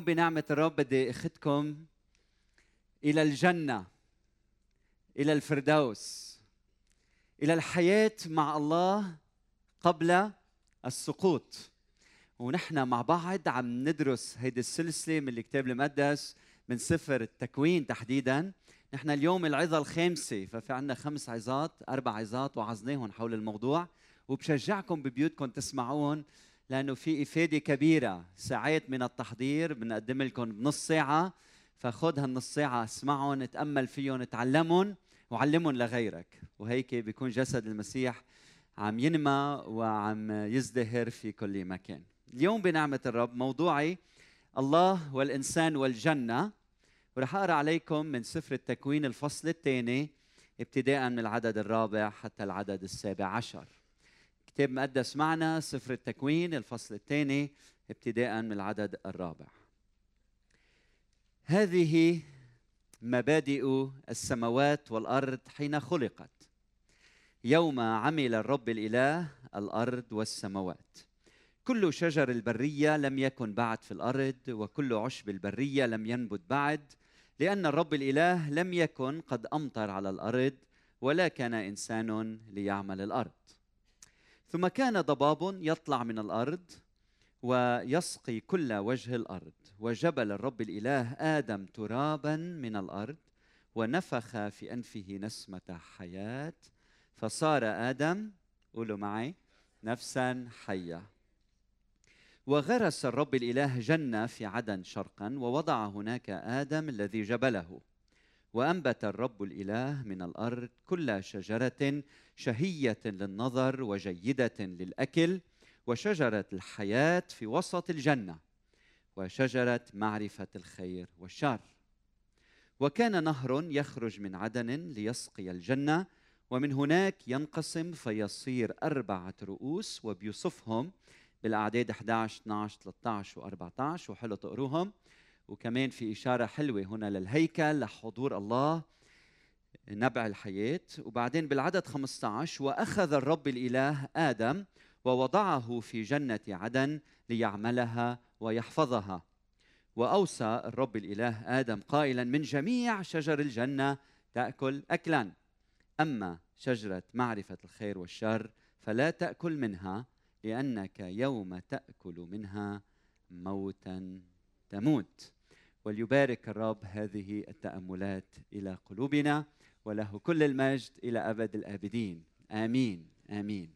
اليوم بنعمة الرب بدي أخذكم إلى الجنة إلى الفردوس إلى الحياة مع الله قبل السقوط. ونحن مع بعض عم ندرس هيدي السلسلة من الكتاب المقدس من سفر التكوين تحديدا. نحن اليوم العظة الخامسة ففي عندنا خمس عظات أربع عظات وعظناهم حول الموضوع. وبشجعكم ببيوتكم تسمعون لأنه في إفادة كبيرة. ساعات من التحضير بنقدم لكم بنص ساعة. فخذ هالنص ساعة اسمعهم اتأمل فيهم اتعلمهم وعلمهم لغيرك. وهيك بيكون جسد المسيح عم ينمى وعم يزدهر في كل مكان. اليوم بنعمة الرب موضوعي الله والإنسان والجنة. ورح أقرأ عليكم من سفر التكوين الفصل الثاني ابتداء من العدد الرابع حتى العدد السابع عشر. كتاب مقدس معنا سفر التكوين الفصل الثاني ابتداء من العدد الرابع. هذه مبادئ السماوات والأرض حين خلقت. يوم عمل الرب الإله الأرض والسماوات. كل شجر البرية لم يكن بعد في الأرض وكل عشب البرية لم ينبت بعد لأن الرب الإله لم يكن قد أمطر على الأرض ولا كان إنسان ليعمل الأرض. ثم كان ضباب يطلع من الأرض ويسقي كل وجه الأرض وجبل الرب الإله آدم ترابا من الأرض ونفخ في أنفه نسمة حياة فصار آدم قولوا معي نفسا حية. وغرس الرب الإله جنة في عدن شرقا ووضع هناك آدم الذي جبله. وأنبت الرب الإله من الأرض كل شجرة شهية للنظر وجيدة للأكل وشجرة الحياة في وسط الجنة وشجرة معرفة الخير والشر. وكان نهر يخرج من عدن ليسقي الجنة ومن هناك ينقسم فيصير أربعة رؤوس وبيوصفهم بالأعداد 11 12 13 و14 وحلو تقروهم. وكمان في إشارة حلوة هنا للهيكل لحضور الله نبع الحياة. وبعدين بالعدد 15 وأخذ الرب الإله آدم ووضعه في جنة عدن ليعملها ويحفظها. وأوصى الرب الإله آدم قائلا من جميع شجر الجنة تأكل أكلا أما شجرة معرفة الخير والشر فلا تأكل منها لأنك يوم تأكل منها موتا تموت. وليبارك الرب هذه التأملات إلى قلوبنا وله كل المجد إلى أبد الآبدين. آمين. آمين.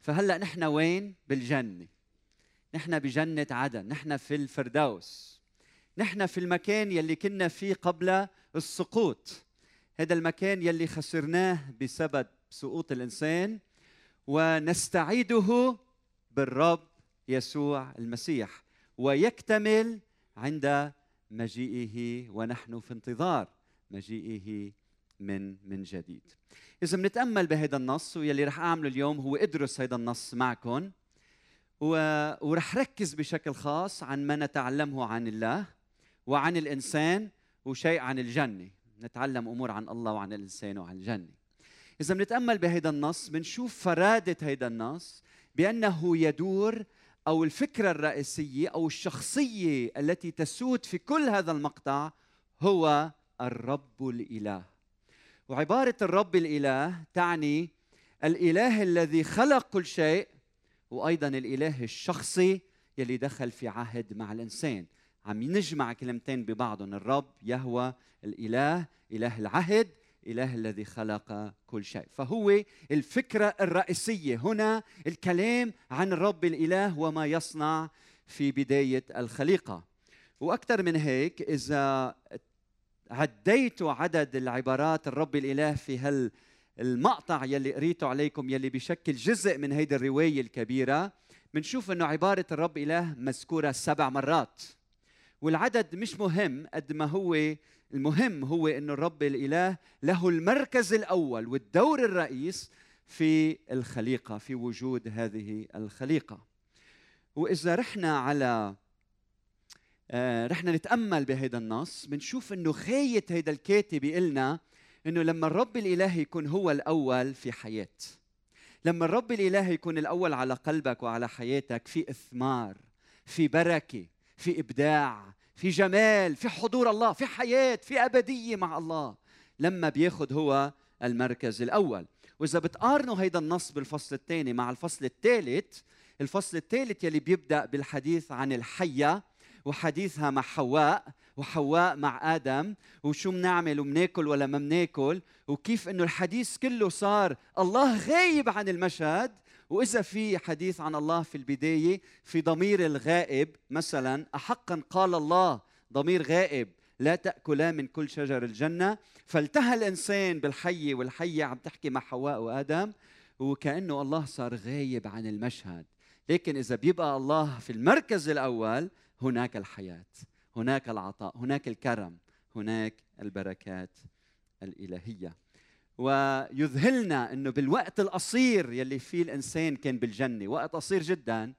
فهلأ نحن وين؟ بالجنة. نحن بجنة عدن. نحن في الفردوس. نحن في المكان يلي كنا فيه قبل السقوط. هذا المكان يلي خسرناه بسبب سقوط الإنسان ونستعيده بالرب يسوع المسيح. ويكتمل عند مجيئه ونحن في انتظار مجيئه من من جديد. إذا بنتأمل بهذا النص واللي رح أعمله اليوم هو أدرس هذا النص معكم ورح ركز بشكل خاص عن ما نتعلمه عن الله وعن الإنسان وشيء عن الجنة. نتعلم أمور عن الله وعن الإنسان وعن الجنة. إذا بنتأمل بهذا النص بنشوف فرادة هذا النص بأنه يدور أو الفكرة الرئيسية أو الشخصية التي تسود في كل هذا المقطع هو الرب الإله. وعبارة الرب الإله تعني الإله الذي خلق كل شيء وأيضا الإله الشخصي يلي دخل في عهد مع الإنسان. عم نجمع كلمتين ببعضهم الرب يهوى الإله إله العهد. إله الذي خلق كل شيء. فهو الفكرة الرئيسية هنا الكلام عن الرب الإله وما يصنع في بداية الخليقة. وأكثر من هيك إذا عديت عدد العبارات الرب الإله في هال المقطع يلي قريته عليكم يلي بشكل جزء من هيدي الرواية الكبيرة بنشوف إنه عبارة الرب إله مذكورة سبع مرات. والعدد مش مهم قد ما هو المهم هو أن الرب الإله له المركز الأول والدور الرئيس في الخليقة في وجود هذه الخليقة. وإذا رحنا على آه رحنا نتأمل بهذا النص بنشوف أنه خاية هذا الكاتب يقلنا أنه لما الرب الإله يكون هو الأول في حياة. لما الرب الإله يكون الأول على قلبك وعلى حياتك في إثمار في بركة في إبداع في جمال في حضور الله في حياة في أبدية مع الله. لما بياخذ هو المركز الأول. وإذا بتقارنوا هيدا النص بالفصل الثاني مع الفصل الثالث الفصل الثالث يلي بيبدأ بالحديث عن الحية وحديثها مع حواء وحواء مع آدم وشو بنعمل وبناكل ولا ما بناكل وكيف إنه الحديث كله صار الله غايب عن المشهد وإذا في حديث عن الله في البداية في ضمير الغائب مثلا احقا قال الله ضمير غائب لا تأكلا من كل شجر الجنة. فالتهى الإنسان بالحيه والحيه عم تحكي مع حواء وآدم وكأنه الله صار غايب عن المشهد. لكن إذا بيبقى الله في المركز الأول هناك الحياة هناك العطاء هناك الكرم هناك البركات الإلهية. ويذهلنا إنه بالوقت القصير يلي فيه الإنسان كان بالجنة وقت قصير جدا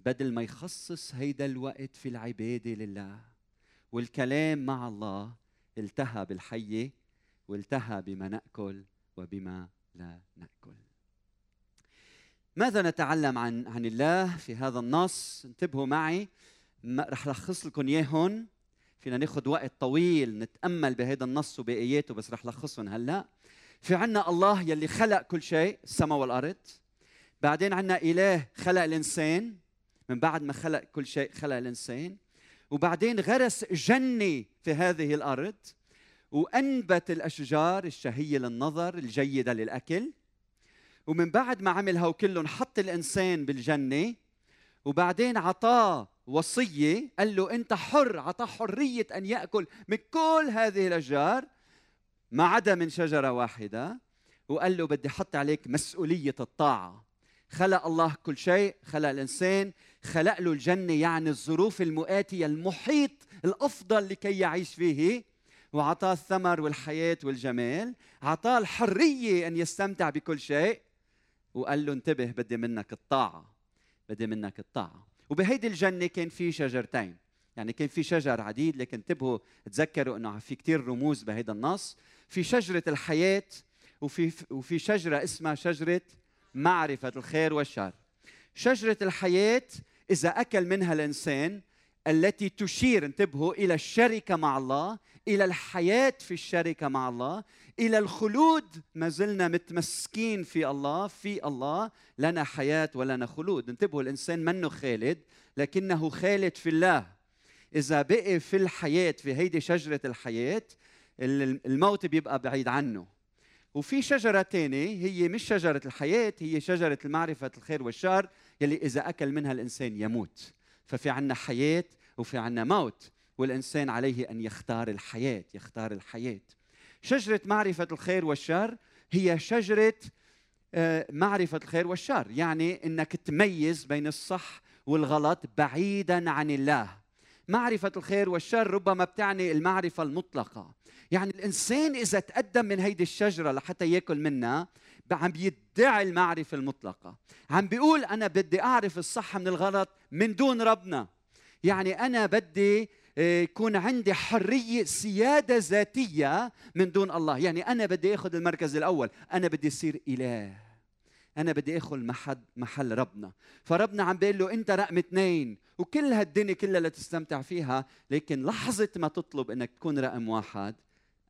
بدل ما يخصص هيدا الوقت في العبادة لله والكلام مع الله التهى بالحية والتهى بما نأكل وبما لا نأكل. ماذا نتعلم عن عن الله في هذا النص؟ انتبهوا معي. رح لخص لكم اياهم فينا ناخذ وقت طويل نتأمل بهذا النص وباياته بس رح لخصهم هلأ. في عنا الله يلي خلق كل شيء السماء والأرض. بعدين عنا إله خلق الإنسان. من بعد ما خلق كل شيء خلق الإنسان. وبعدين غرس جنه في هذه الأرض. وأنبت الأشجار الشهية للنظر الجيدة للأكل. ومن بعد ما عمل هو كلهم حط الإنسان بالجنة. وبعدين عطاه وصية قال له أنت حر عطاه حرية أن يأكل من كل هذه الأشجار. ما عدا من شجرة واحدة وقال له بدي أحط عليك مسؤولية الطاعة. خلق الله كل شيء خلق الإنسان خلق له الجنة يعني الظروف المؤاتية المحيط الأفضل لكي يعيش فيه. وعطاه الثمر والحياة والجمال عطاه الحرية أن يستمتع بكل شيء. وقال له انتبه بدي منك الطاعة بدي منك الطاعة. وبهيدي الجنة كان في شجرتين. يعني كان في شجر عديد لكن انتبهوا تذكروا إنه في كثير رموز بهيدا النص. في شجرة الحياة وفي وفي شجرة اسمها شجرة معرفة الخير والشر. شجرة الحياة إذا أكل منها الإنسان التي تشير انتبهوا إلى الشركة مع الله إلى الحياة في الشركة مع الله إلى الخلود. ما زلنا متمسكين في الله في الله لنا حياة ولنا خلود. انتبهوا الإنسان منه خالد لكنه خالد في الله. إذا بقي في الحياة في هيدي شجرة الحياة الموت بيبقى بعيد عنه. وفي شجرة ثانية هي مش شجرة الحياة هي شجرة المعرفة الخير والشر يلي إذا أكل منها الإنسان يموت. ففي عنا حياة وفي عنا موت والإنسان عليه أن يختار الحياة يختار الحياة. شجرة معرفة الخير والشر هي شجرة آه، معرفة الخير والشر يعني أنك تميز بين الصح والغلط بعيدا عن الله. معرفة الخير والشر ربما بتعني المعرفة المطلقة يعني الإنسان إذا تقدم من هيدي الشجرة لحتى يأكل منها عم يدعي المعرفة المطلقة. عم بيقول أنا بدي أعرف الصح من الغلط من دون ربنا. يعني أنا بدي آه، يكون عندي حرية سيادة ذاتية من دون الله. يعني أنا بدي أخذ المركز الأول. أنا بدي أصير إله. أنا بدي أخذ محل, محل ربنا. فربنا عم بيقول له أنت رقم اثنين. وكل هالدنيا كلها لتستمتع فيها. لكن لحظة ما تطلب أنك تكون رقم واحد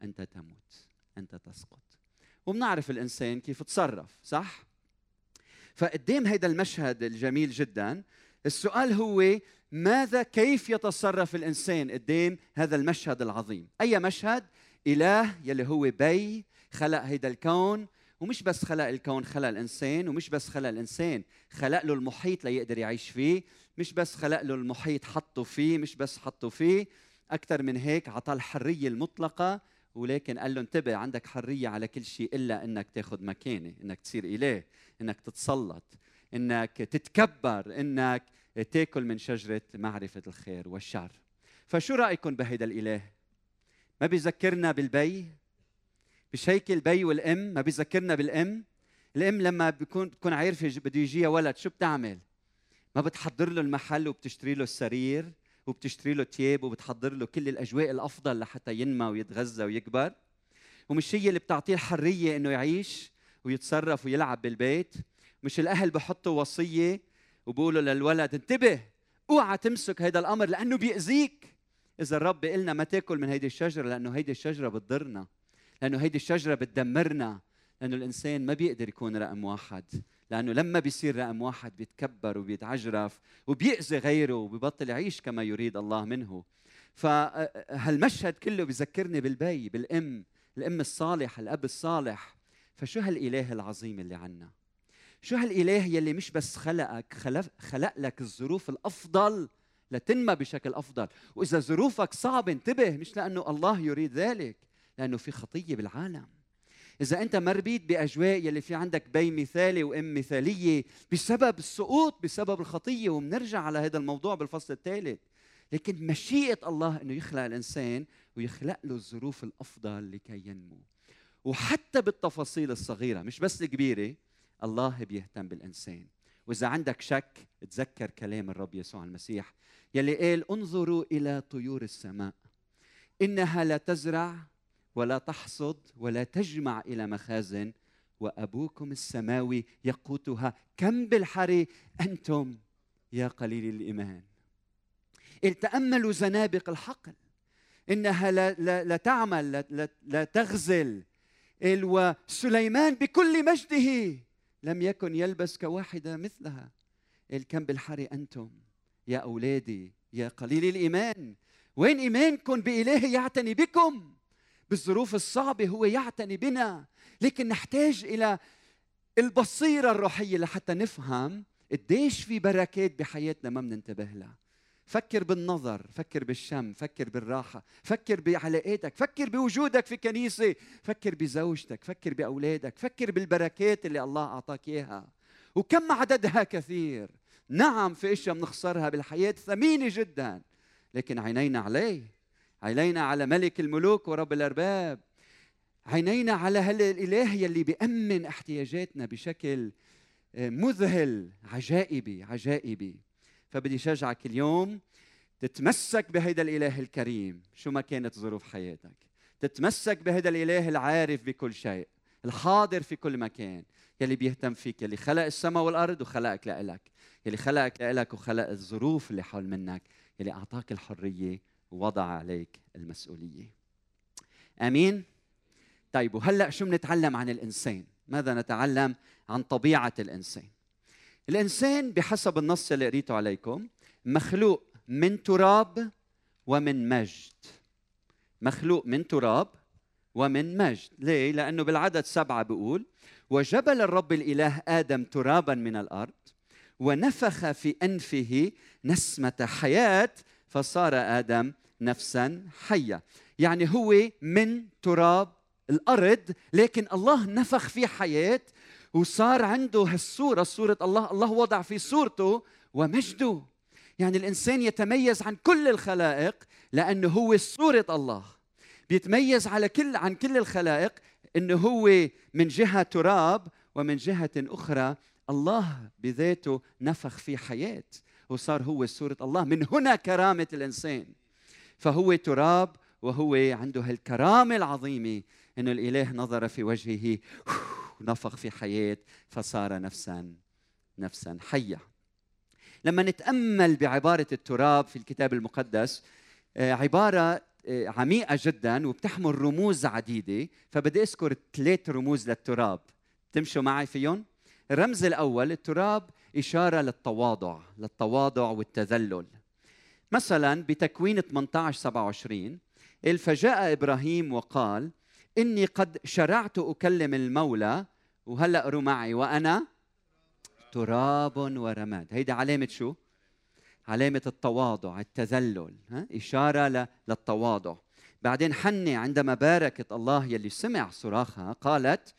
أنت تموت أنت تسقط. وبنعرف الإنسان كيف تصرف صح؟ فقدام هذا المشهد الجميل جدا السؤال هو ماذا كيف يتصرف الإنسان قدام هذا المشهد العظيم؟ أي مشهد؟ إله يلي هو بي خلق هيدا الكون ومش بس خلق الكون خلق الإنسان ومش بس خلق الإنسان خلق له المحيط ليقدر يعيش فيه مش بس خلق له المحيط حطه فيه مش بس حطه فيه. أكثر من هيك عطاه الحرية المطلقة ولكن قال له انتبه عندك حرية على كل شيء إلا إنك تاخذ مكانه إنك تصير إله إنك تتسلط إنك تتكبر إنك تاكل من شجرة معرفة الخير والشر. فشو رأيكم بهيدا الإله؟ ما بيذكرنا بالبي؟ مش هيك البي والأم؟ ما بيذكرنا بالأم؟ الأم لما بيكون بتكون عارفة بده يجيها ولد شو بتعمل؟ ما بتحضر له المحل وبتشتري له السرير؟ وبتشتري له تياب وبتحضر له كل الأجواء الأفضل لحتى ينمى ويتغذى ويكبر. ومش هي اللي بتعطيه الحرية إنه يعيش ويتصرف ويلعب بالبيت. مش الأهل بحطوا وصية وبقولوا للولد انتبه أوعى تمسك هذا الأمر لأنه بيأذيك. إذا الرب بيقول لنا ما تاكل من هيدي الشجرة لأنه هيدي الشجرة بتضرنا لأنه هيدي الشجرة بتدمرنا لأنه الإنسان ما بيقدر يكون رقم واحد. لأنه لما بيصير رقم واحد بيتكبر وبيتعجرف وبيأذي غيره وبيبطل يعيش كما يريد الله منه. فهالمشهد كله بذكرني بالبي بالأم الأم الصالح الأب الصالح. فشو هالإله العظيم اللي عنا؟ شو هالإله يلي مش بس خلقك خلق, خلق لك الظروف الأفضل لتنمى بشكل أفضل. وإذا ظروفك صعبة انتبه مش لأنه الله يريد ذلك لأنه في خطية بالعالم. إذا أنت ما ربيت بأجواء يلي في عندك بي مثالي وام مثاليه بسبب السقوط بسبب الخطية وبنرجع على هذا الموضوع بالفصل الثالث. لكن مشيئة الله إنه يخلق الإنسان ويخلق له الظروف الأفضل لكي ينمو. وحتى بالتفاصيل الصغيرة مش بس الكبيرة الله بيهتم بالإنسان. وإذا عندك شك تذكر كلام الرب يسوع المسيح يلي قال انظروا إلى طيور السماء إنها لا تزرع ولا تحصد ولا تجمع إلى مخازن وأبوكم السماوي يقوتها كم بالحري أنتم يا قليل الإيمان. تاملوا زنابق الحقل إنها لا, لا, لا تعمل لا, لا, لا تغزل. وسليمان بكل مجده لم يكن يلبس كواحدة مثلها. كم بالحري أنتم يا أولادي يا قليل الإيمان. وين إيمانكم بإله يعتني بكم؟ بالظروف الصعبة هو يعتني بنا. لكن نحتاج إلى البصيرة الروحية لحتى نفهم قديش في بركات بحياتنا ما بننتبه لها. فكر بالنظر فكر بالشم فكر بالراحة فكر بعلاقاتك فكر بوجودك في كنيسة فكر بزوجتك فكر بأولادك فكر بالبركات اللي الله أعطاك إياها. وكم عددها كثير. نعم في أشياء بنخسرها بالحياة ثمينة جدا لكن عينينا عليه. عينينا على ملك الملوك ورب الأرباب. عينينا على هالاله يلي بيأمن احتياجاتنا بشكل آه، مذهل عجائبي عجائبي. فبدي شجعك اليوم تتمسك بهيدا الإله الكريم. شو ما كانت ظروف حياتك. تتمسك بهذا الإله العارف بكل شيء الحاضر في كل مكان. يلي بيهتم فيك يلي خلق السماء والأرض وخلقك لإلك. يلي خلقك لإلك وخلق الظروف اللي حول منك. يلي أعطاك الحرية ووضع عليك المسؤولية. آمين؟ طيب وهلأ شو بنتعلم عن الإنسان؟ ماذا نتعلم عن طبيعة الإنسان؟ الإنسان بحسب النص اللي قريته عليكم مخلوق من تراب ومن مجد. مخلوق من تراب ومن مجد. ليه؟ لأنه بالعدد سبعة بيقول وجبل الرب الإله آدم ترابا من الأرض ونفخ في أنفه نسمة حياة فصار آدم نفسا حية. يعني هو من تراب الأرض لكن الله نفخ فيه حياة وصار عنده هالصورة صورة الله. الله وضع في صورته ومجده. يعني الإنسان يتميز عن كل الخلائق لأنه هو صورة الله. بيتميز على كل عن كل الخلائق انه هو من جهة تراب ومن جهة أخرى الله بذاته نفخ في حياة وصار هو صورة الله. من هنا كرامة الإنسان. فهو تراب وهو عنده هالكرامة العظيمة إنه الإله نظر في وجهه نفخ في حياة فصار نفسا نفسا حية. لما نتأمل بعبارة التراب في الكتاب المقدس آه، عبارة آه، عميقة جدا وبتحمل رموز عديدة فبدي أذكر ثلاث رموز للتراب. تمشوا معي فيهم؟ الرمز الأول التراب إشارة للتواضع للتواضع والتذلل. مثلا بتكوين 18 27 فجاء إبراهيم وقال إني قد شرعت أكلم المولى وهلأ معي وأنا تراب ورماد. هيدي علامة شو؟ علامة التواضع التذلل ها؟ إشارة للتواضع. بعدين حني عندما باركت الله يلي سمع صراخها قالت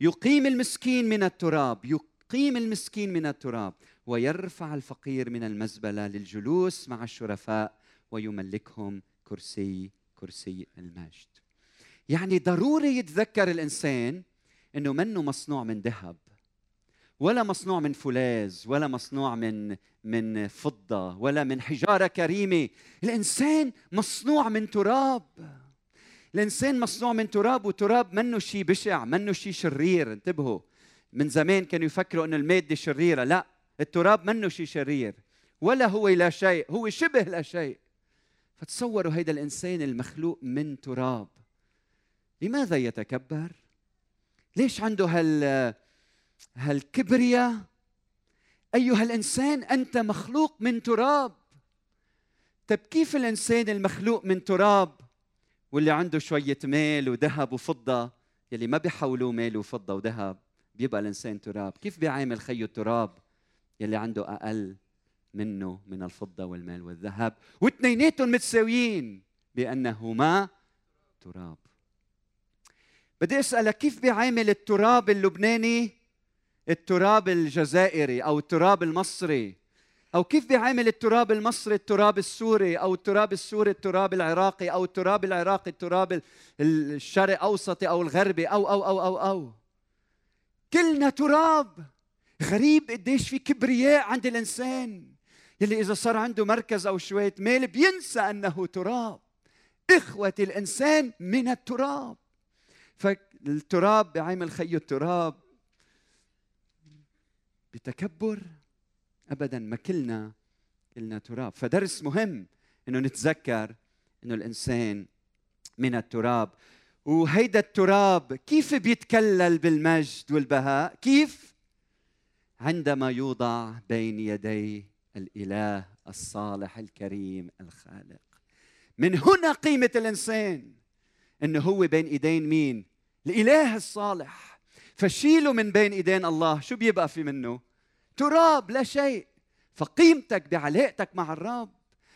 يقيم المسكين من التراب يقيم المسكين من التراب ويرفع الفقير من المزبلة للجلوس مع الشرفاء ويملكهم كرسي كرسي المجد. يعني ضروري يتذكر الإنسان إنه منه مصنوع من ذهب ولا مصنوع من فولاذ ولا مصنوع من من فضة ولا من حجارة كريمة. الإنسان مصنوع من تراب. الإنسان مصنوع من تراب وتراب منه شيء بشع منه شيء شرير. انتبهوا. من زمان كانوا يفكروا إنه الماده شريرة. لا التراب منه شيء شرير ولا هو لا شيء هو شبه لا شيء. فتصوروا هيدا الإنسان المخلوق من تراب. لماذا يتكبر؟ ليش عنده هال هالكبرياء؟ أيها الإنسان أنت مخلوق من تراب. طيب كيف الإنسان المخلوق من تراب؟ واللي عنده شوية مال وذهب وفضة يلي ما بيحولوه مال وفضة وذهب. بيبقى الإنسان تراب. كيف بيعامل خيه التراب يلي عنده أقل منه من الفضة والمال والذهب؟ واثنيناتهم متساويين بأنهما تراب. بدي أسألك كيف بيعامل التراب اللبناني؟ التراب الجزائري أو التراب المصري؟ أو كيف بيعامل التراب المصري التراب السوري أو التراب السوري التراب العراقي أو التراب العراقي التراب الشرق أوسطي أو الغربي أو أو أو أو أو؟ كلنا تراب. غريب قديش في كبرياء عند الإنسان. يلي إذا صار عنده مركز أو شوية مال بينسى أنه تراب. إخوة الإنسان من التراب. فالتراب بعمل خي التراب. بتكبر ابدا ما كلنا كلنا تراب. فدرس مهم إنه نتذكر إنه الإنسان من التراب. وهيدا التراب كيف بيتكلل بالمجد والبهاء؟ كيف؟ عندما يوضع بين يدي الإله الصالح الكريم الخالق. من هنا قيمة الإنسان إنه هو بين إيدين مين؟ الإله الصالح. فشيله من بين إيدين الله شو بيبقى في منه؟ تراب لا شيء. فقيمتك بعلاقتك مع الرب.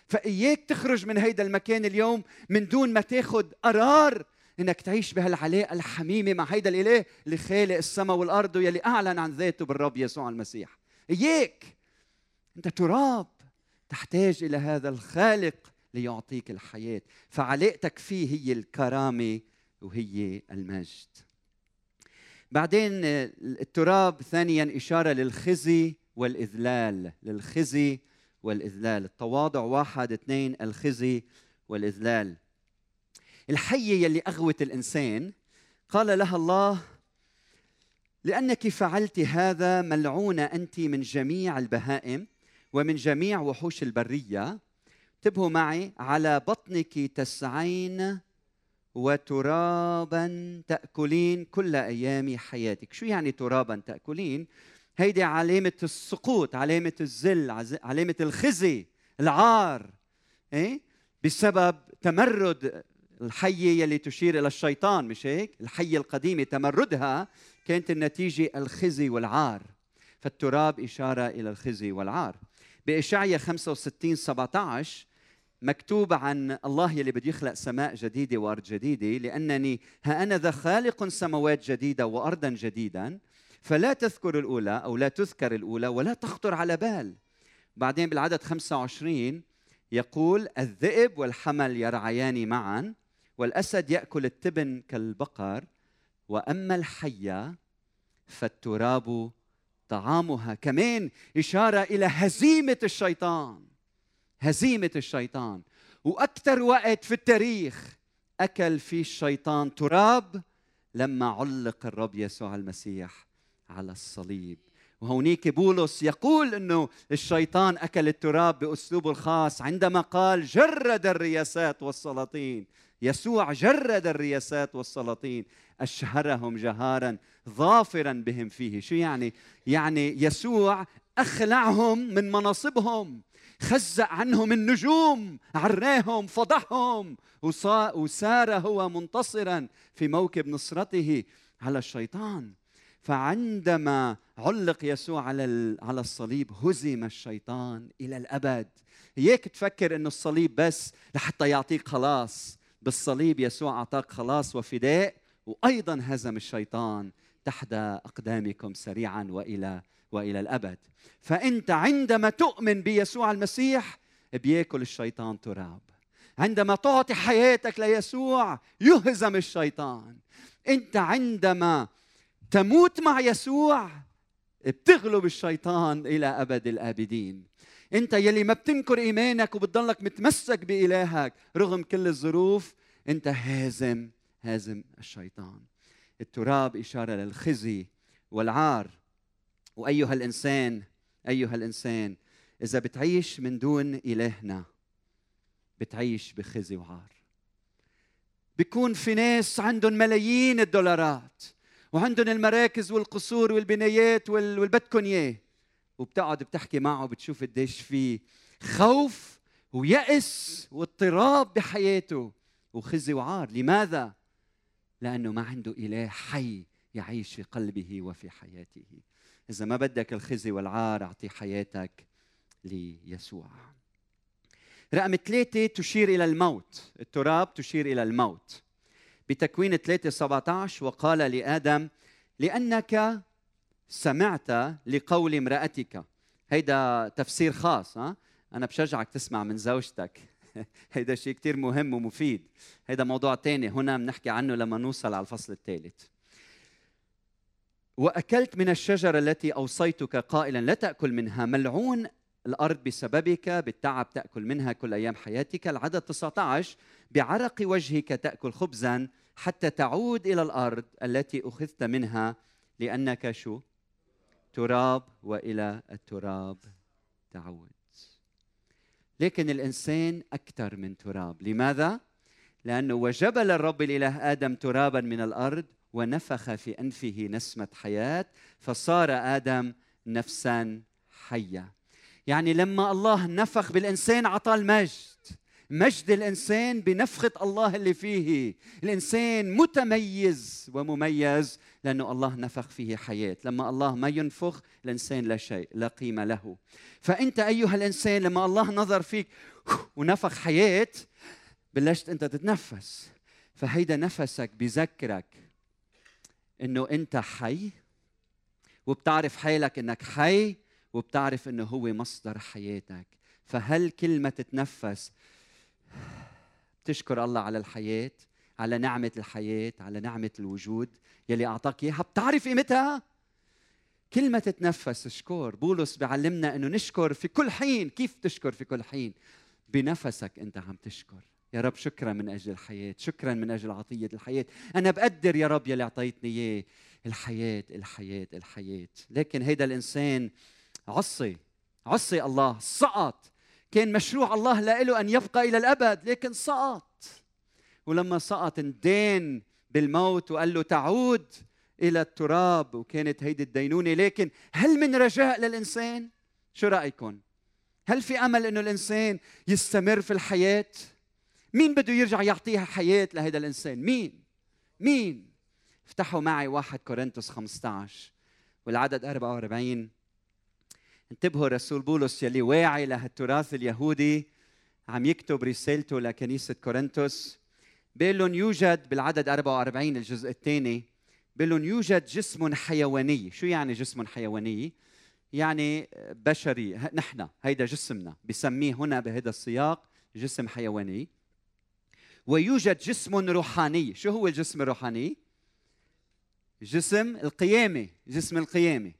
فإياك تخرج من هيدا المكان اليوم من دون ما تاخذ قرار إنك تعيش بهالعلاقة الحميمة مع هيدا الإله اللي خالق السماء والأرض ويلي أعلن عن ذاته بالرب يسوع المسيح. إياك. أنت تراب. تحتاج إلى هذا الخالق ليعطيك الحياة. فعلاقتك فيه هي الكرامة وهي المجد. بعدين التراب ثانيا إشارة للخزي والإذلال. للخزي والإذلال. التواضع واحد اثنين الخزي والإذلال. الحية يلي أغوت الإنسان. قال لها الله لأنك فعلت هذا ملعونة أنت من جميع البهائم ومن جميع وحوش البرية. انتبهوا معي على بطنك تسعين وترابا تأكلين كل أيام حياتك. شو يعني ترابا تأكلين؟ هيدي علامة السقوط علامة الذل علامة الخزي العار إيه؟ بسبب تمرد الحية يلي تشير إلى الشيطان مش هيك؟ الحية القديمة تمردها كانت النتيجة الخزي والعار. فالتراب إشارة إلى الخزي والعار. بإشعيا 65 17 مكتوب عن الله يلي بده يخلق سماء جديدة وأرض جديدة لأنني ها أنا ذا خالق سماوات جديدة وأرضا جديدا فلا تذكر الأولى أو لا تذكر الأولى ولا تخطر على بال. بعدين بالعدد 25 يقول الذئب والحمل يرعيان معا. والأسد يأكل التبن كالبقر وأما الحية فالتراب طعامها كمان إشارة إلى هزيمة الشيطان. هزيمة الشيطان. وأكثر وقت في التاريخ أكل فيه الشيطان تراب لما علق الرب يسوع المسيح على الصليب. وهونيك بولس يقول إنه الشيطان أكل التراب بأسلوبه الخاص عندما قال جرد الرياسات والسلاطين. يسوع جرد الرياسات والسلاطين أشهرهم جهارا ظافرا بهم فيه. شو يعني؟ يعني يسوع أخلعهم من مناصبهم خزق عنهم النجوم عراهم فضحهم وسار هو منتصرا في موكب نصرته على الشيطان. فعندما علق يسوع على على الصليب هزم الشيطان إلى الأبد. هيك تفكر إنه الصليب بس لحتى يعطيك خلاص. بالصليب يسوع أعطاك خلاص وفداء وأيضا هزم الشيطان تحت أقدامكم سريعا وإلى وإلى الأبد. فأنت عندما تؤمن بيسوع المسيح بيأكل الشيطان تراب. عندما تعطي حياتك ليسوع يهزم الشيطان. أنت عندما تموت مع يسوع بتغلب الشيطان إلى أبد الآبدين. انت يلي ما بتنكر إيمانك وبتضلك متمسك بإلهك رغم كل الظروف انت هازم هازم الشيطان. التراب إشارة للخزي والعار. وأيها الإنسان أيها الإنسان إذا بتعيش من دون إلهنا بتعيش بخزي وعار. بيكون في ناس عندهم ملايين الدولارات وعندهم المراكز والقصور والبنايات والبدكن اياه وبتقعد بتحكي معه بتشوف قديش في خوف ويأس واضطراب بحياته. وخزي وعار. لماذا؟ لأنه ما عنده إله حي يعيش في قلبه وفي حياته. إذا ما بدك الخزي والعار أعطي حياتك ليسوع. رقم ثلاثة تشير إلى الموت. التراب تشير إلى الموت. بتكوين 3 17 وقال لآدم لأنك سمعت لقول امرأتك. هيدا تفسير خاص ها؟ أنا بشجعك تسمع من زوجتك. هيدا شيء كتير مهم ومفيد. هيدا موضوع تاني هنا بنحكي عنه لما نوصل على الفصل الثالث وأكلت من الشجره التي أوصيتك قائلا لا تأكل منها. ملعون الأرض بسببك بالتعب تأكل منها كل أيام حياتك. العدد 19 بعرق وجهك تأكل خبزا حتى تعود إلى الأرض التي أخذت منها لأنك شو؟ تراب وإلى التراب. تعود. لكن الإنسان أكثر من تراب. لماذا؟ لأنه وجبل الرب الإله آدم ترابا من الأرض ونفخ في أنفه نسمة حياة فصار آدم نفسا حية. يعني لما الله نفخ بالإنسان عطى المجد. مجد الإنسان بنفخة الله اللي فيه. الإنسان متميز ومميز لأنه الله نفخ فيه حياة. لما الله ما ينفخ الإنسان لا شيء لا قيمة له. فأنت أيها الإنسان لما الله نظر فيك ونفخ حياة بلشت أنت تتنفس. فهيدا نفسك بذكرك إنه أنت حي وبتعرف حالك إنك حي وبتعرف إنه هو مصدر حياتك. فهل كل ما تتنفس بتشكر الله على الحياة على نعمة الحياة على نعمة الوجود يلي أعطاك إياها. بتعرف قيمتها؟ كل ما تتنفس اشكر بولس بيعلمنا إنه نشكر في كل حين. كيف تشكر في كل حين؟ بنفسك أنت عم تشكر. يا رب شكرا من أجل الحياة شكرا من أجل عطية الحياة. أنا بقدر يا رب يلي أعطيتني إياه. الحياة الحياة الحياة. لكن هيدا الإنسان عصي عصي الله سقط. كان مشروع الله له أن يبقى إلى الأبد لكن سقط. ولما سقط اندين بالموت وقال له تعود إلى التراب وكانت هيدي الدينونة لكن هل من رجاء للإنسان؟ شو رايكم هل في أمل إنه الإنسان يستمر في الحياة؟ مين بده يرجع يعطيها حياة لهذا الإنسان؟ مين؟ مين؟ افتحوا معي واحد كورنثوس 15 والعدد 44 انتبهوا رسول بولس يلي واعي لهالتراث اليهودي عم يكتب رسالته لكنيسة كورنثوس. بيقول لهم يوجد بالعدد 44 الجزء الثاني بيقول لهم يوجد جسم حيواني. شو يعني جسم حيواني؟ يعني بشري. نحن هيدا جسمنا بسميه هنا بهذا السياق جسم حيواني. ويوجد جسم روحاني. شو هو الجسم الروحاني؟ جسم القيامة جسم القيامة.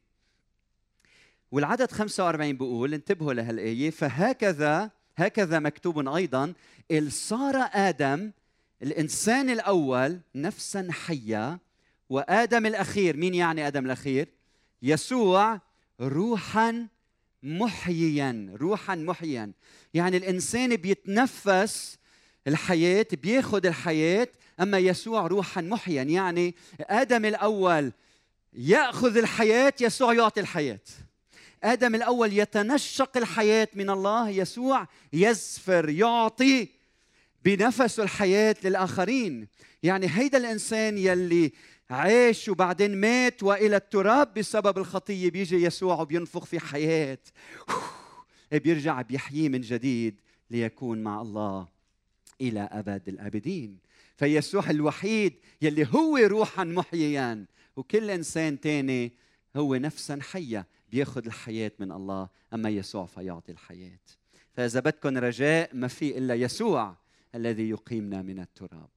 والعدد 45 بيقول انتبهوا لهالآية فهكذا هكذا مكتوب أيضا إل صار آدم الإنسان الأول نفسا حية وآدم الأخير مين يعني آدم الأخير؟ يسوع روحا محييا روحا محييا. يعني الإنسان بيتنفس الحياة بياخذ الحياة أما يسوع روحا محيا يعني آدم الأول يأخذ الحياة يسوع يعطي الحياة. آدم الأول يتنشق الحياة من الله يسوع يزفر يعطي بنفسه الحياة للآخرين. يعني هيدا الإنسان يلي عاش وبعدين مات وإلى التراب بسبب الخطية بيجي يسوع وبينفخ في حياة. بيرجع بيحييه من جديد ليكون مع الله إلى أبد الأبدين. فيسوع الوحيد يلي هو روحا محييا. وكل إنسان تاني هو نفسا حيه بياخذ الحياة من الله أما يسوع فيعطي الحياة. فإذا بدكم رجاء ما في إلا يسوع الذي يقيمنا من التراب.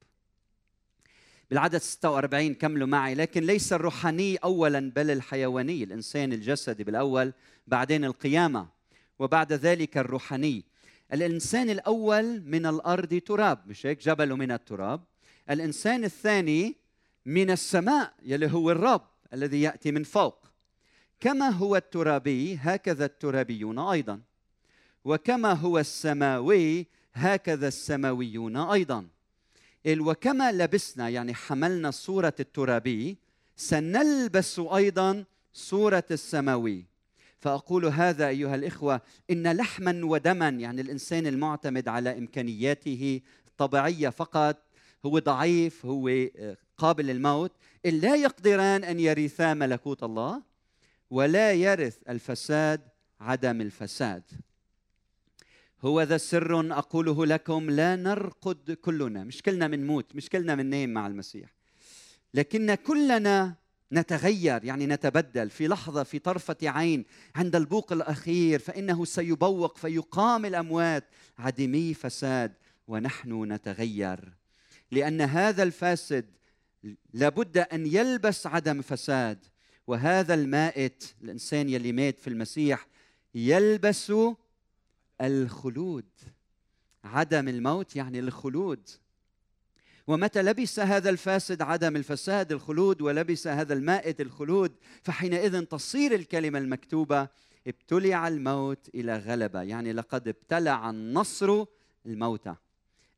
بالعدد 46 كملوا معي لكن ليس الروحاني اولا بل الحيواني الإنسان الجسدي بالأول بعدين القيامة وبعد ذلك الروحاني. الإنسان الأول من الأرض تراب. مش هيك؟ جبل من التراب. الإنسان الثاني من السماء يلي هو الرب الذي يأتي من فوق. كما هو الترابي هكذا الترابيون أيضا. وكما هو السماوي هكذا السماويون أيضا. وكما لبسنا يعني حملنا صورة الترابي سنلبس أيضا صورة السماوي. فأقول هذا أيها الإخوة إن لحما ودما يعني الإنسان المعتمد على إمكانياته الطبيعية فقط هو ضعيف هو آه، قابل للموت لا يقدران أن يرثا ملكوت الله ولا يرث الفساد عدم الفساد. هو ذا سر أقوله لكم لا نرقد كلنا. مش كلنا منموت مش كلنا مننام مع المسيح. لكن كلنا نتغير يعني نتبدل. في لحظة في طرفة عين عند البوق الأخير فإنه سيبوق فيقام الأموات. عدمي فساد ونحن نتغير. لأن هذا الفاسد لابد أن يلبس عدم فساد. وهذا المائت الإنسان يلي مات في المسيح يلبس الخلود عدم الموت يعني الخلود. ومتى لبس هذا الفاسد عدم الفساد الخلود ولبس هذا المائت الخلود فحينئذ تصير الكلمة المكتوبة ابتلع الموت إلى غلبة. يعني لقد ابتلع النصر الموتى.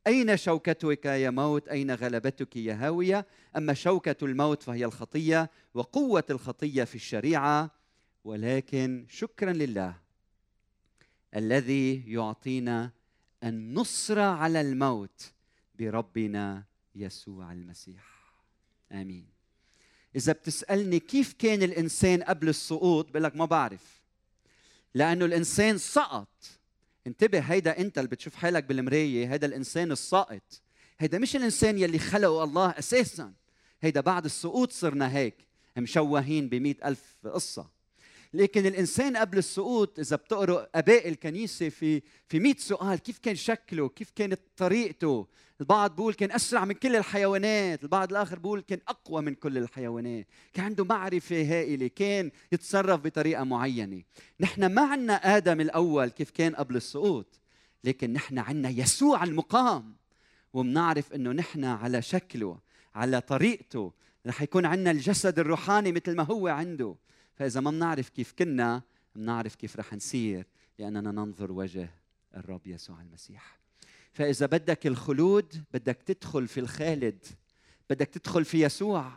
أين شوكتك يا موت؟ أين غلبتك يا هاوية؟ أما شوكة الموت فهي الخطية وقوة الخطية في الشريعة ولكن شكرا لله الذي يعطينا النصرة على الموت بربنا يسوع المسيح. آمين. إذا بتسألني كيف كان الإنسان قبل السقوط؟ بقول لك ما بعرف. لأنه الإنسان سقط. انتبه هيدا انت اللي بتشوف حالك بالمراية هيدا الإنسان الساقط. هيدا مش الإنسان يلي خلقه الله أساسا. هيدا بعد السقوط صرنا هيك مشوهين بمئة ألف قصة. لكن الإنسان قبل السقوط إذا بتقروا أباء الكنيسة في في 100 سؤال كيف كان شكله كيف كانت طريقته؟ البعض بيقول كان أسرع من كل الحيوانات البعض الآخر بيقول كان أقوى من كل الحيوانات. كان عنده معرفة هائلة كان يتصرف بطريقة معينة. نحن ما عندنا آدم الأول كيف كان قبل السقوط لكن نحن عندنا يسوع المقام. وبنعرف إنه نحن على شكله على طريقته. رح يكون عندنا الجسد الروحاني مثل ما هو عنده. فإذا ما بنعرف كيف كنا بنعرف كيف رح نصير لأننا ننظر وجه الرب يسوع المسيح. فإذا بدك الخلود بدك تدخل في الخالد بدك تدخل في يسوع.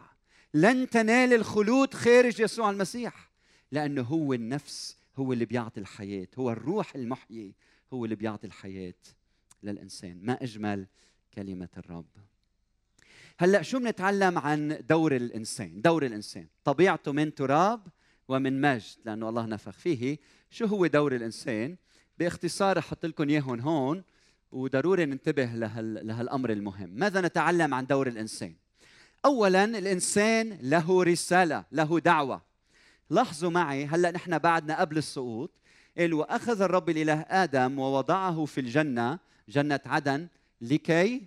لن تنال الخلود خارج يسوع المسيح لأنه هو النفس هو اللي بيعطي الحياة هو الروح المحيي هو اللي بيعطي الحياة للإنسان. ما أجمل كلمة الرب. هلأ شو بنتعلم عن دور الإنسان؟ دور الإنسان. طبيعته من تراب ومن مجد لأنه الله نفخ فيه. شو هو دور الإنسان؟ باختصار أحط لكم اياهم هون وضروري ننتبه لهال... لهالأمر المهم. ماذا نتعلم عن دور الإنسان؟ اولا الإنسان له رسالة له دعوة. لاحظوا معي هلأ نحن بعدنا قبل السقوط قال وأخذ الرب الإله آدم ووضعه في الجنة جنة عدن لكي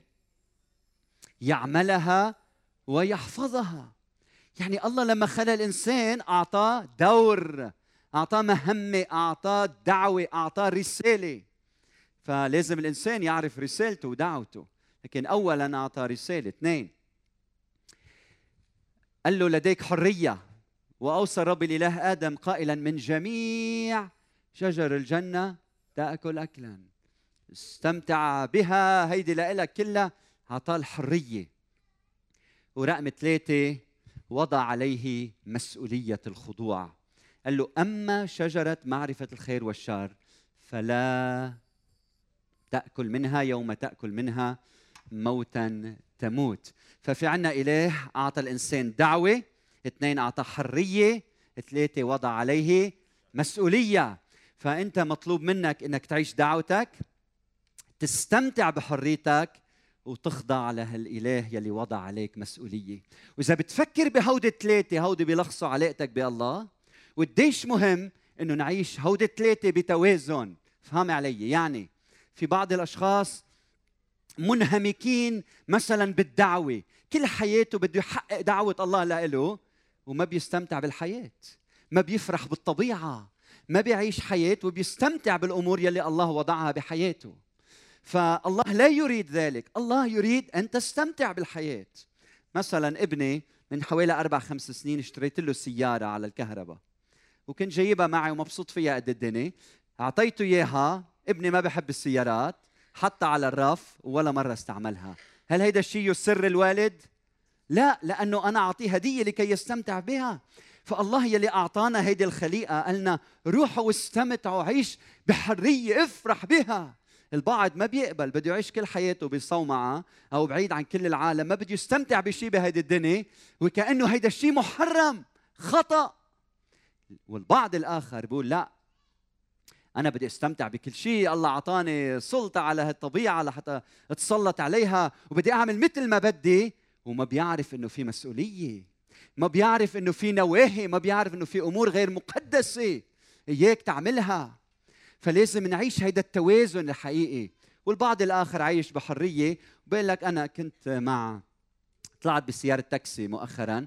يعملها ويحفظها. يعني الله لما خلق الإنسان أعطاه دور أعطاه مهمة أعطاه دعوة أعطاه رسالة. فلازم الإنسان يعرف رسالته ودعوته. لكن اولا اعطى رسالة. اثنين قال له لديك حرية. وأوصى الرب الإله آدم قائلا من جميع شجر الجنة تأكل اكلا. استمتع بها هيدي لك كلها. أعطاه الحرية. ورقم ثلاثة وضع عليه مسؤولية الخضوع. قال له أما شجرة معرفة الخير والشر فلا تأكل منها يوم تأكل منها موتا تموت. ففي عنا إله أعطى الإنسان دعوة اثنين اعطى حرية ثلاثة وضع عليه مسؤولية. فأنت مطلوب منك إنك تعيش دعوتك تستمتع بحريتك وتخضع لهالإله يلي وضع عليك مسؤولية. وإذا بتفكر بهودي الثلاثه هودي بيلخصوا علاقتك بالله وقديش مهم إنه نعيش هودي الثلاثه بتوازن. فهمي علي؟ يعني في بعض الأشخاص منهمكين مثلا بالدعوة. كل حياته بده يحقق دعوة الله له وما بيستمتع بالحياة. ما بيفرح بالطبيعة. ما بيعيش حياة وبيستمتع بالأمور يلي الله وضعها بحياته. فالله لا يريد ذلك. الله يريد أن تستمتع بالحياة. مثلا ابني من حوالي أربع خمس سنين اشتريت له سيارة على الكهرباء. وكنت جايبها معي ومبسوط فيها قد الدنيا. أعطيته إياها. ابني ما بحب السيارات حطها على الرف ولا مرة استعملها. هل هيدا الشيء يسر الوالد؟ لا لأنه أنا اعطيه هدية لكي يستمتع بها. فالله يلي أعطانا هيدي الخليقة قالنا روحوا واستمتعوا عيش بحرية افرح بها. البعض ما بيقبل بده يعيش كل حياته بصومعة أو بعيد عن كل العالم ما بده يستمتع بشيء بهيدي الدنيا وكأنه هيدا الشيء محرم خطأ. والبعض الآخر بيقول لا أنا بدي أستمتع بكل شيء الله أعطاني سلطة على هالطبيعة لحتى أتسلط عليها وبدي أعمل مثل ما بدي وما بيعرف إنه في مسؤولية ما بيعرف إنه في نواهي ما بيعرف إنه في أمور غير مقدسة. إياك تعملها. فلازم نعيش هيدا التوازن الحقيقي. والبعض الآخر عايش بحرية. وبقول لك أنا كنت مع طلعت بسيارة تاكسي مؤخرا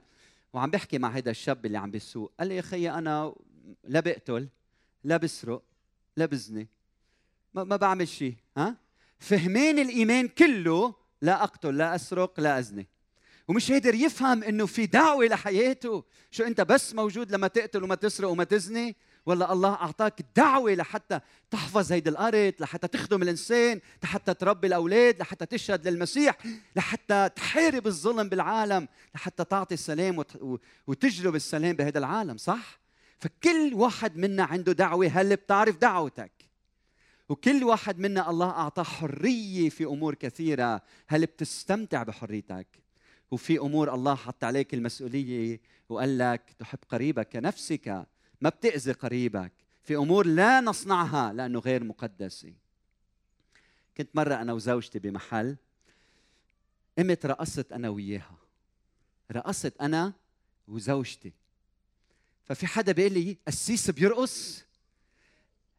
وعم بحكي مع هيدا الشاب اللي عم بيسوق. قال لي يا خيي أنا لا بقتل لا بسرق لا بزني ما, ما بعمل شيء ها؟ فهمان الإيمان كله لا أقتل لا أسرق لا أزني. ومش قادر يفهم إنه في دعوة لحياته. شو أنت بس موجود لما تقتل وما تسرق وما تزني؟ ولا الله أعطاك دعوة لحتى تحفظ هيدي الأرض لحتى تخدم الإنسان لحتى تربي الأولاد لحتى تشهد للمسيح لحتى تحارب الظلم بالعالم لحتى تعطي السلام وتجلب السلام بهذا العالم صح؟ فكل واحد منا عنده دعوة. هل بتعرف دعوتك؟ وكل واحد منا الله أعطاه حرية في أمور كثيرة. هل بتستمتع بحريتك؟ وفي أمور الله حط عليك المسؤولية وقال لك تحب قريبك كنفسك. ما بتأذي قريبك في أمور لا نصنعها لأنه غير مقدسة. كنت مرة أنا وزوجتي بمحل قمت رقصت أنا وياها. رقصت أنا وزوجتي. ففي حدا بيقول لي قسيس بيرقص؟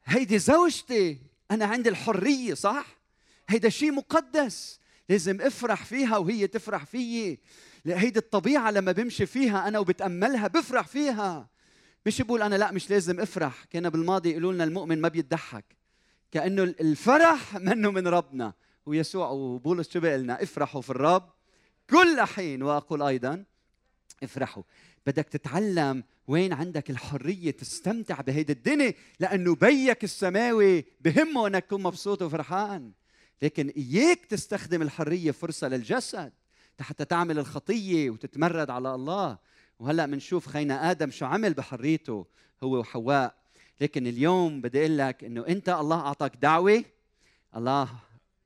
هيدي زوجتي أنا عندي الحرية صح؟ هيدا شيء مقدس لازم افرح فيها وهي تفرح فيي. هيدي الطبيعة لما بمشي فيها أنا وبتأملها بفرح فيها. مش بقول أنا لا مش لازم افرح. كان بالماضي يقولوا لنا المؤمن ما بيضحك. كأنه الفرح منه من ربنا. ويسوع وبولس شو لنا؟ افرحوا في الرب كل حين. وأقول أيضا افرحوا. بدك تتعلم وين عندك الحرية تستمتع بهيدي الدنيا لأنه بيك السماوي بهمه إنك تكون مبسوط وفرحان. لكن إياك تستخدم الحرية فرصة للجسد حتى تعمل الخطية وتتمرد على الله. وهلأ بنشوف خينا آدم شو عمل بحريته هو وحواء. لكن اليوم بدي أقول لك إنه أنت الله أعطاك دعوة الله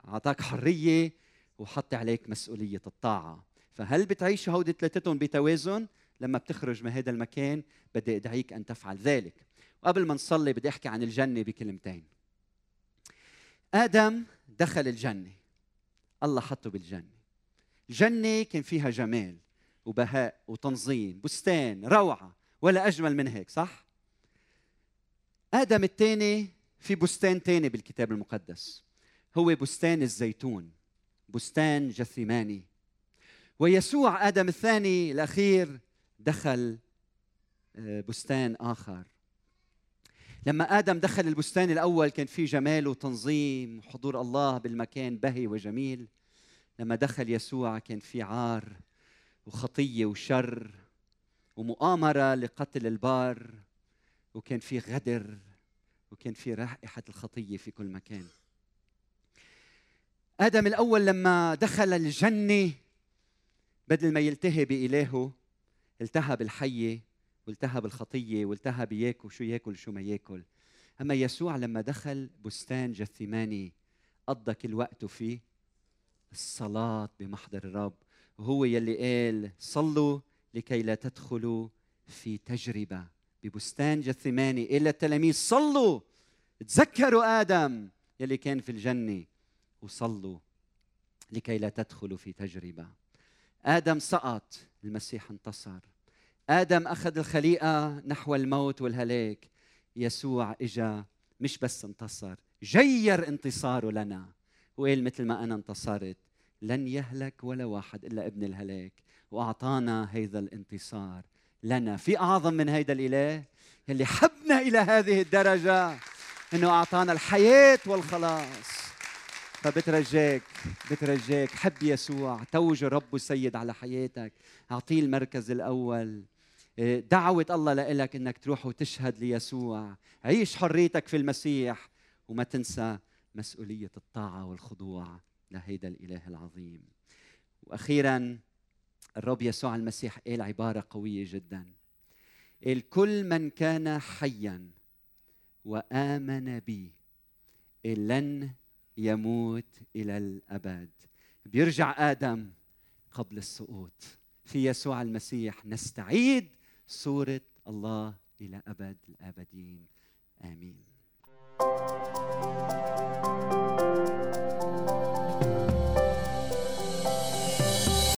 أعطاك حرية وحط عليك مسؤولية الطاعة. فهل بتعيش هودي ثلاثتهم بتوازن؟ لما بتخرج من هذا المكان بدي أدعيك أن تفعل ذلك. وقبل ما نصلي بدي أحكي عن الجنة بكلمتين. آدم دخل الجنة الله حطه بالجنة. الجنة كان فيها جمال. وبهاء وتنظيم بستان روعة ولا أجمل من هيك صح؟ آدم الثاني في بستان ثاني بالكتاب المقدس. هو بستان الزيتون بستان جثيماني ويسوع آدم الثاني الأخير دخل آه، بستان آخر. لما آدم دخل البستان الأول كان فيه جمال وتنظيم وحضور الله بالمكان بهي وجميل. لما دخل يسوع كان في عار وخطية وشر ومؤامرة لقتل البار وكان في غدر وكان في رائحة الخطية في كل مكان. آدم الأول لما دخل الجنة بدل ما يلتهي بإلهه التهى بالحية والتهى بالخطية والتهى بياكل شو ياكل شو ما ياكل. أما يسوع لما دخل بستان جثماني قضى كل وقته فيه الصلاة بمحضر الرب. وهو يلي قال صلوا لكي لا تدخلوا في تجربة ببستان جثماني قال للتلاميذ صلوا! تذكروا آدم يلي كان في الجنة. وصلوا لكي لا تدخلوا في تجربة. آدم سقط المسيح انتصر. آدم أخذ الخليقة نحو الموت والهلاك. يسوع إجا مش بس انتصر جير انتصاره لنا. وقال مثل ما أنا انتصرت. لن يهلك ولا واحد إلا ابن الهلاك وأعطانا هذا الانتصار لنا. في أعظم من هذا الإله اللي حبنا إلى هذه الدرجة إنه أعطانا الحياة والخلاص. فبترجاك بترجاك حب يسوع توج رب سيد على حياتك. أعطيه المركز الأول. دعوة الله لك إنك تروح وتشهد ليسوع. عيش حريتك في المسيح وما تنسى مسؤولية الطاعة والخضوع. لهيدا الإله العظيم. وأخيرا الرب يسوع المسيح قال عبارة قوية جدا. قال كل من كان حيا وآمن بي لن يموت إلى الأبد. بيرجع آدم قبل السقوط. في يسوع المسيح نستعيد صورة الله إلى أبد الآبدين. آمين.